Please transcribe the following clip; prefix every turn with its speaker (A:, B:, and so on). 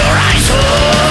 A: your eyes. Oh.